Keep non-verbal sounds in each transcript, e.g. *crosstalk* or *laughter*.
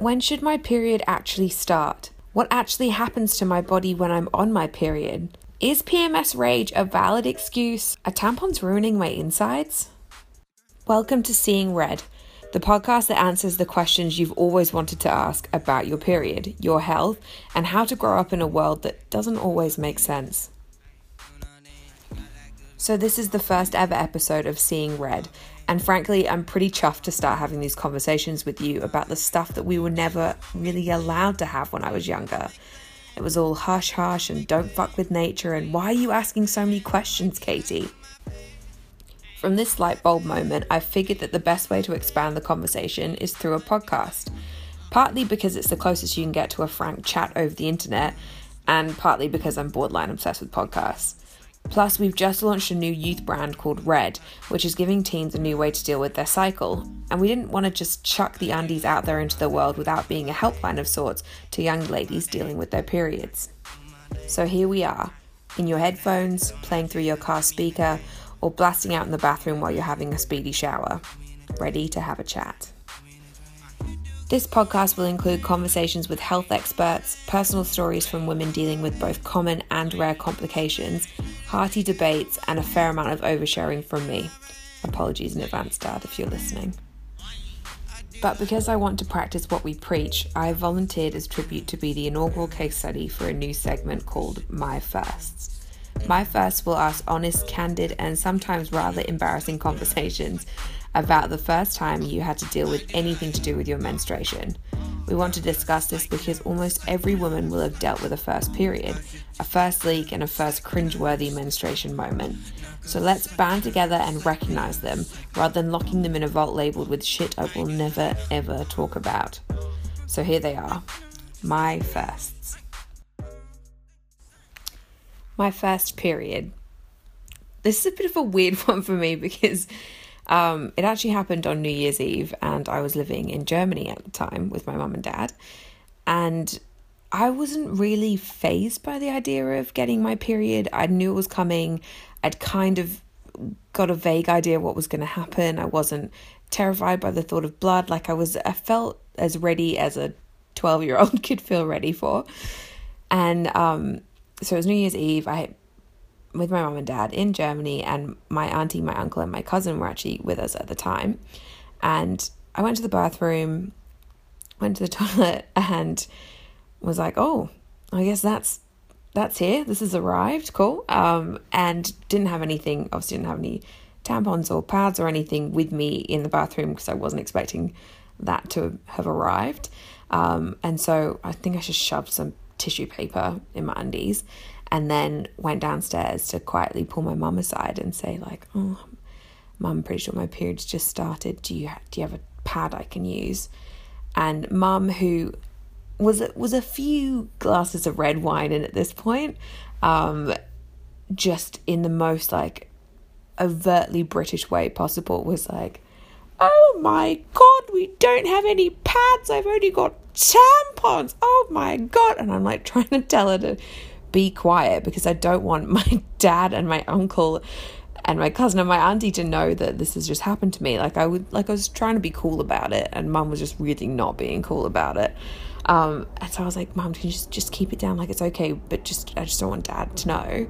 When should my period actually start? What actually happens to my body when I'm on my period? Is PMS rage a valid excuse? Are tampons ruining my insides? Welcome to Seeing Red, the podcast that answers the questions you've always wanted to ask about your period, your health, and how to grow up in a world that doesn't always make sense. So, this is the first ever episode of Seeing Red, and frankly, I'm pretty chuffed to start having these conversations with you about the stuff that we were never really allowed to have when I was younger. It was all hush hush and don't fuck with nature, and why are you asking so many questions, Katie? From this light bulb moment, I've figured that the best way to expand the conversation is through a podcast. Partly because it's the closest you can get to a frank chat over the internet, and partly because I'm borderline obsessed with podcasts. Plus, we've just launched a new youth brand called Red, which is giving teens a new way to deal with their cycle. And we didn't want to just chuck the undies out there into the world without being a helpline of sorts to young ladies dealing with their periods. So here we are, in your headphones, playing through your car speaker, or blasting out in the bathroom while you're having a speedy shower, ready to have a chat. This podcast will include conversations with health experts, personal stories from women dealing with both common and rare complications, hearty debates, and a fair amount of oversharing from me. Apologies in advance, Dad, if you're listening. But because I want to practice what we preach, I volunteered as tribute to be the inaugural case study for a new segment called My Firsts. My First will ask honest, candid, and sometimes rather embarrassing conversations about the first time you had to deal with anything to do with your menstruation. We want to discuss this because almost every woman will have dealt with a first period, a first leak, and a first cringeworthy menstruation moment. So let's band together and recognize them rather than locking them in a vault labeled with shit I will never ever talk about. So here they are my firsts. My first period. This is a bit of a weird *laughs* one for me because um, it actually happened on New Year's Eve, and I was living in Germany at the time with my mum and dad. And I wasn't really phased by the idea of getting my period. I knew it was coming. I'd kind of got a vague idea what was going to happen. I wasn't terrified by the thought of blood. Like I was, I felt as ready as a 12 year old *laughs* could feel ready for. And um, so it was New Year's Eve. I with my mom and dad in Germany, and my auntie, my uncle, and my cousin were actually with us at the time. And I went to the bathroom, went to the *laughs* toilet, and was like, "Oh, I guess that's that's here. This has arrived. Cool." Um, and didn't have anything. Obviously, didn't have any tampons or pads or anything with me in the bathroom because I wasn't expecting that to have arrived. Um, and so I think I just shoved some tissue paper in my undies and then went downstairs to quietly pull my mum aside and say like oh mum i'm pretty sure my period's just started. Do you do you have a pad i can use? And mum who was was a few glasses of red wine in at this point um just in the most like overtly british way possible was like oh my god we don't have any pads. I've only got tampons. Oh my god. And i'm like trying to tell her to be quiet because I don't want *laughs* my dad and my uncle and my cousin and my auntie to know that this has just happened to me. Like I would like I was trying to be cool about it and mum was just really not being cool about it. Um, and so I was like, Mum, can you just just keep it down? Like it's okay, but just I just don't want dad to know.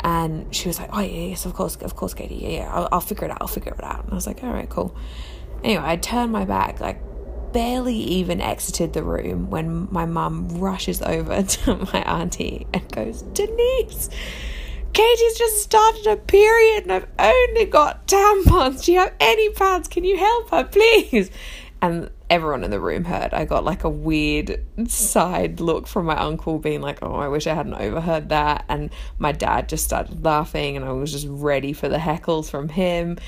And she was like, Oh yeah, yes, of course, of course, Katie, yeah, yeah, I'll, I'll figure it out, I'll figure it out. And I was like, All right, cool. Anyway, I turned my back, like barely even exited the room when my mum rushes over *laughs* to my auntie and goes, Denise, Katie's just started a period and I've only got tampons. Do you have any pads? Can you help her, please? And everyone in the room heard. I got like a weird side look from my uncle being like, Oh, I wish I hadn't overheard that. And my dad just started laughing and I was just ready for the heckles from him.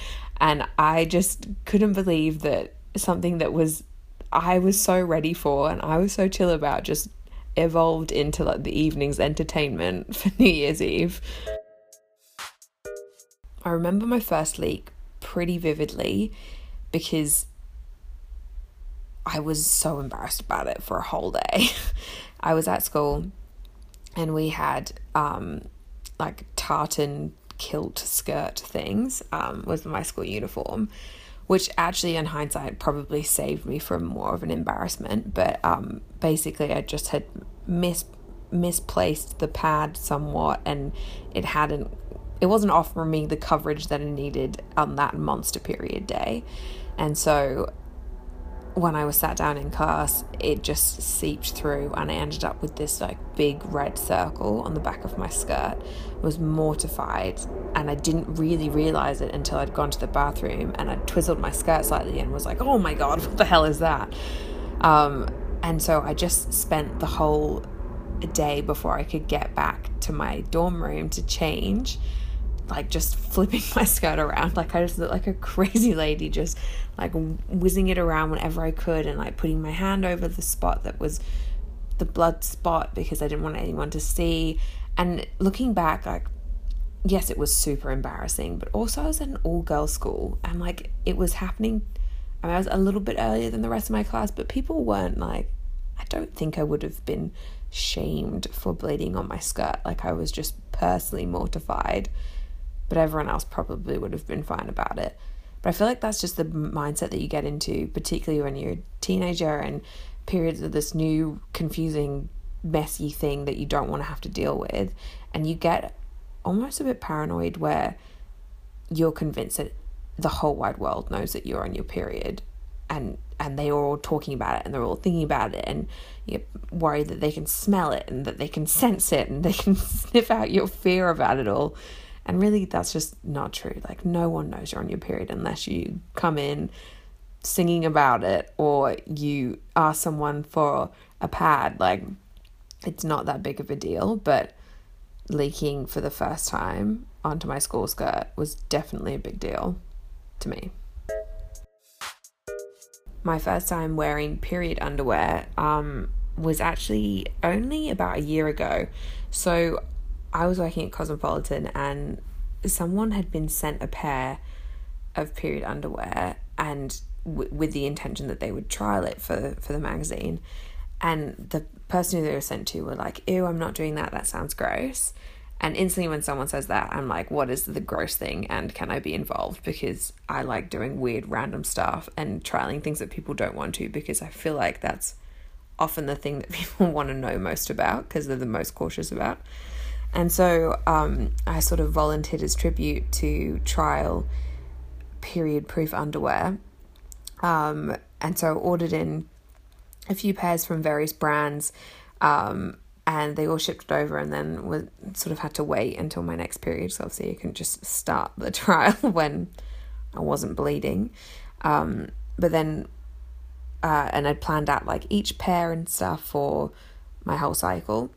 And I just couldn't believe that something that was I was so ready for and I was so chill about just evolved into like the evening's entertainment *laughs* for New Year's Eve. I remember my first leak pretty vividly because I was so embarrassed about it for a whole day. *laughs* I was at school and we had um, like tartan kilt skirt things um, was my school uniform which actually in hindsight probably saved me from more of an embarrassment but um, basically i just had mis- misplaced the pad somewhat and it hadn't it wasn't offering me the coverage that i needed on that monster period day. And so when I was sat down in class, it just seeped through and I ended up with this like big red circle on the back of my skirt. I was mortified and I didn't really realize it until I'd gone to the bathroom and I twizzled my skirt slightly and was like, oh my god, what the hell is that? Um, and so I just spent the whole day before I could get back to my dorm room to change like just flipping *laughs* my skirt around. Like I just looked like a crazy lady, just like whizzing it around whenever I could and like putting my hand over the spot that was the blood spot because I didn't want anyone to see. And looking back, like, yes, it was super embarrassing, but also I was at an all girls school and like it was happening. I, mean, I was a little bit earlier than the rest of my class, but people weren't like, I don't think I would have been shamed for bleeding on my skirt. Like I was just personally mortified but everyone else probably would have been fine about it. But I feel like that's just the mindset that you get into, particularly when you're a teenager and periods of this new, confusing, messy thing that you don't want to have to deal with. And you get almost a bit paranoid where you're convinced that the whole wide world knows that you're on your period and and they are all talking about it and they're all thinking about it and you're worried that they can smell it and that they can sense it and they can *laughs* sniff out your fear about it all and really, that's just not true. Like, no one knows you're on your period unless you come in singing about it or you ask someone for a pad. Like, it's not that big of a deal, but leaking for the first time onto my school skirt was definitely a big deal to me. My first time wearing period underwear um, was actually only about a year ago. So I was working at Cosmopolitan and someone had been sent a pair of period underwear and w- with the intention that they would trial it for for the magazine. And the person who they were sent to were like ew i'm not doing that. That sounds gross. And instantly when someone says that i'm like what is the gross thing? And can i be involved? Because i like doing weird random stuff and trialing things that people don't want to because i feel like that's often the thing that *laughs* people want to know most about because they're the most cautious about and so um, I sort of volunteered as tribute to trial period proof underwear. Um, and so I ordered in a few pairs from various brands. Um, and they all shipped over and then was sort of had to wait until my next period. So obviously you can just start the *laughs* trial when I wasn't bleeding. Um, but then, uh, and I'd planned out like each pair and stuff for my whole cycle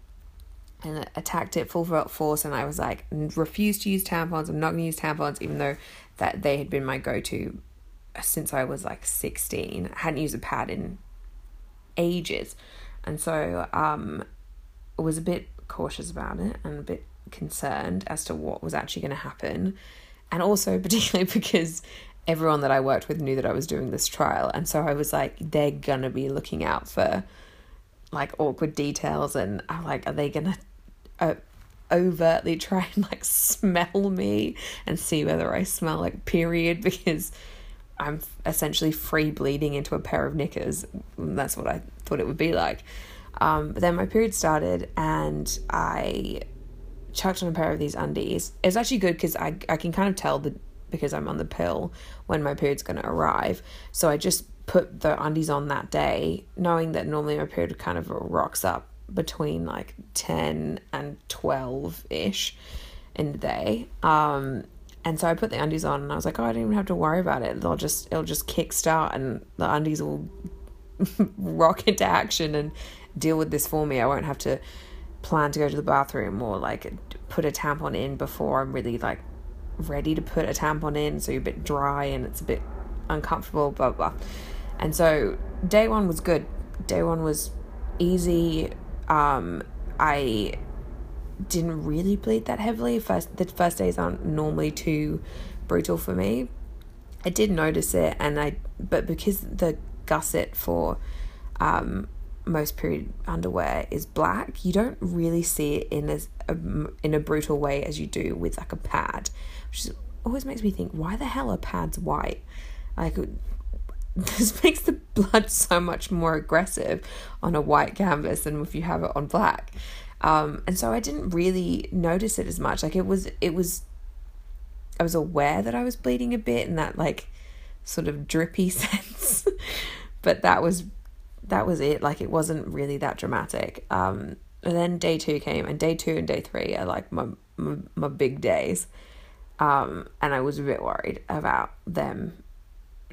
and attacked it full force and I was like refused to use tampons. I'm not going to use tampons even though that they had been my go-to since I was like 16 I hadn't used a pad in ages. And so um I was a bit cautious about it and a bit concerned as to what was actually going to happen. And also *laughs* particularly because everyone that I worked with knew that I was doing this trial. And so I was like they're going to be looking out for like awkward details and I'm like are they going to uh, overtly try and like smell me and see whether I smell like period *laughs* because I'm essentially free bleeding into a pair of knickers. That's what I thought it would be like. Um, but then my period started and I chucked on a pair of these undies. It's actually good because I, I can kind of tell that because I'm on the pill when my period's going to arrive. So I just put the undies on that day, knowing that normally my period kind of rocks up between like 10 and 12 ish in the day. Um, and so I put the undies on and I was like, oh, I don't even have to worry about it. They'll just, it'll just kickstart and the undies will *laughs* rock into action and deal with this for me. I won't have to plan to go to the bathroom or like put a tampon in before I'm really like ready to put a tampon in. So you're a bit dry and it's a bit uncomfortable, blah, blah. And so day one was good. Day one was easy. Um, I didn't really bleed that heavily. First, the first days aren't normally too brutal for me. I did notice it, and I but because the gusset for um, most period underwear is black, you don't really see it in as a, in a brutal way as you do with like a pad, which is, always makes me think, why the hell are pads white? Like, *laughs* this makes the blood so much more aggressive on a white canvas than if you have it on black. Um, and so I didn't really notice it as much. Like, it was, it was, I was aware that I was bleeding a bit in that, like, sort of drippy *laughs* sense. but that was, that was it. Like, it wasn't really that dramatic. Um, and then day two came, and day two and day three are like my, my, my big days. Um, and I was a bit worried about them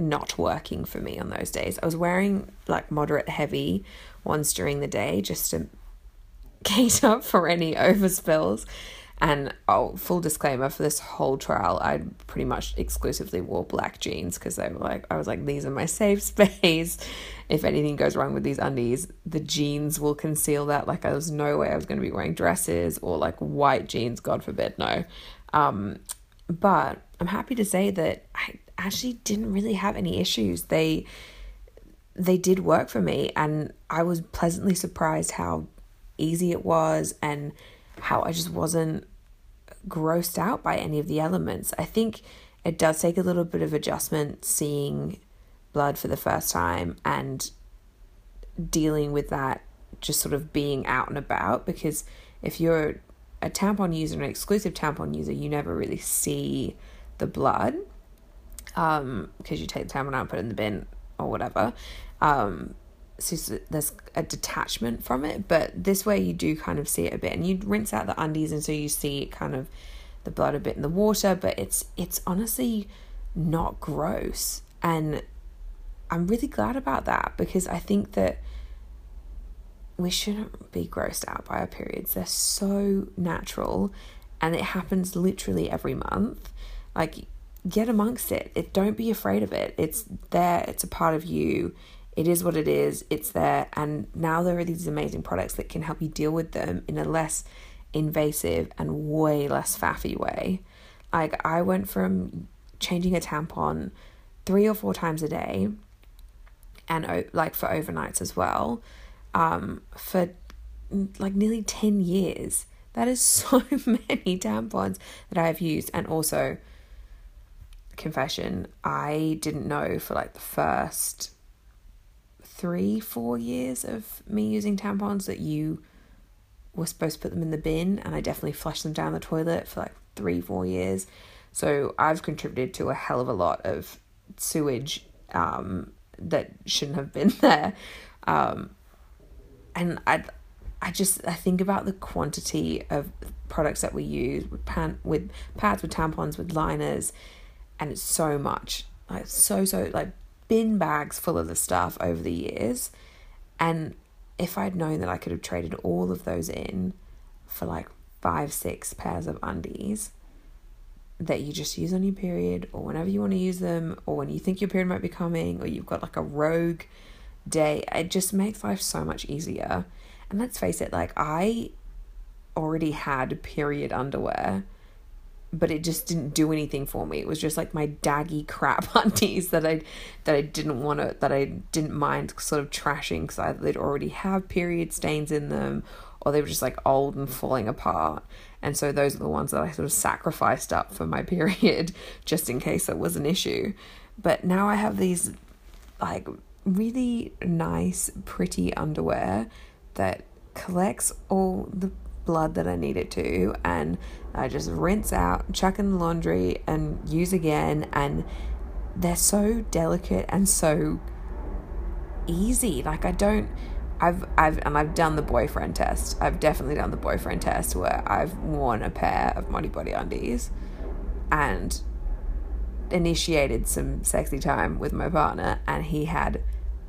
not working for me on those days. I was wearing like moderate heavy ones during the day just to *laughs* cater for any overspills. And oh, full disclaimer for this whole trial, I pretty much exclusively wore black jeans because like, I was like, these are my safe *laughs* space. If anything goes wrong with these undies, the jeans will conceal that. Like, there was no way I was going to be wearing dresses or like white jeans, God forbid, no. Um, but I'm happy to say that I actually didn't really have any issues. They they did work for me and I was pleasantly surprised how easy it was and how I just wasn't grossed out by any of the elements. I think it does take a little bit of adjustment seeing blood for the first time and dealing with that just sort of being out and about because if you're a tampon user, an exclusive tampon user, you never really see the blood um, because you take the tampon out and put it in the bin or whatever. Um, so there's a detachment from it, but this way you do kind of see it a bit, and you rinse out the undies, and so you see kind of the blood a bit in the water, but it's it's honestly not gross, and I'm really glad about that because I think that we shouldn't be grossed out by our periods. They're so natural and it happens literally every month. Like, get amongst it. it. Don't be afraid of it. It's there, it's a part of you. It is what it is, it's there. And now there are these amazing products that can help you deal with them in a less invasive and way less faffy way. Like, I went from changing a tampon three or four times a day and like for overnights as well um, for like nearly 10 years. That is *laughs* so many tampons that I have used. And also, confession, I didn't know for like the first three, four years of me using tampons that you were supposed to put them in the bin. And I definitely flushed them down the toilet for like three, four years. So I've contributed to a hell of a lot of sewage um, that shouldn't have been *laughs* there. Um, and I I just I think about the quantity of products that we use with pan with pads with tampons with liners and it's so much like so so like bin bags full of the stuff over the years and if I'd known that I could have traded all of those in for like five six pairs of undies that you just use on your period or whenever you want to use them or when you think your period might be coming or you've got like a rogue day. It just makes life so much easier. And let's face it, like I already had period underwear, but it just didn't do anything for me. It was just like my daggy crap *laughs* undies that I that I didn't want to that I didn't mind sort of trashing because I they'd already have period stains in them or they were just like old and falling apart. And so those are the ones that I sort of sacrificed up for my *laughs* period just in case it was an issue. But now I have these like really nice, pretty underwear that collects all the blood that I need it to, and I just rinse out, chuck in the laundry, and use again. And they're so delicate and so easy. Like I don't. I've I've and I've done the boyfriend test. I've definitely done the boyfriend test where I've worn a pair of Modibodi undies and initiated some sexy time with my partner and he had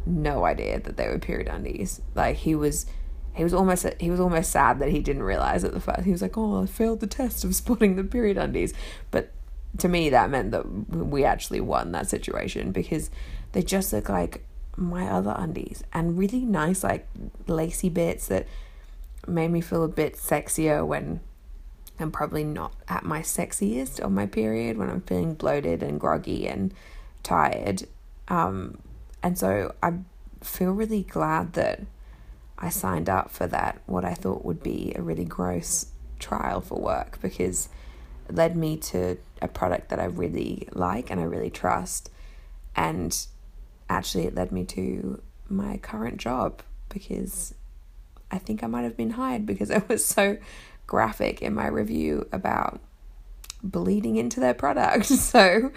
no idea that they were period undies. Like he was he was almost he was almost sad that he didn't realize at the first. He was like, "Oh, I failed the test of spotting the period undies." But to me that meant that we actually won that situation because they just look like my other undies and really nice like lacy bits that made me feel a bit sexier when I'm probably not at my sexiest on my period when I'm feeling bloated and groggy and tired. Um, and so I feel really glad that I signed up for that, what I thought would be a really gross trial for work because it led me to a product that I really like and I really trust. And actually, it led me to my current job because I think I might have been hired because *laughs* I was so graphic in my review about bleeding into their product. *laughs* So,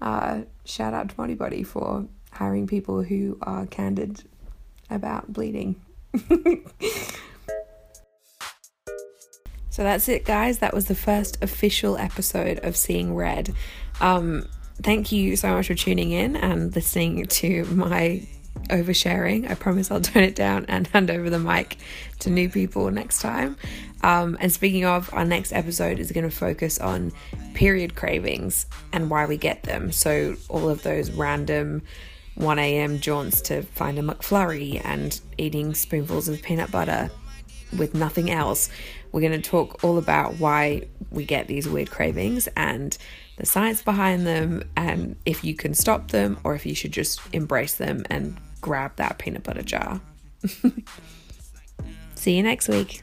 uh, shout out to Modibodi for hiring people who are candid about bleeding. So that's it, guys. That was the first official episode of Seeing Red. Um, thank you so much for tuning in and listening to my oversharing. I promise I'll tone it down and hand over the mic to new people next time. Um, and speaking of, our next episode is going to focus on period cravings and why we get them. So, all of those random 1 a.m. jaunts to find a McFlurry and eating spoonfuls of peanut butter with nothing else. We're going to talk all about why we get these weird cravings and the science behind them, and if you can stop them or if you should just embrace them and grab that peanut butter jar. See you next week.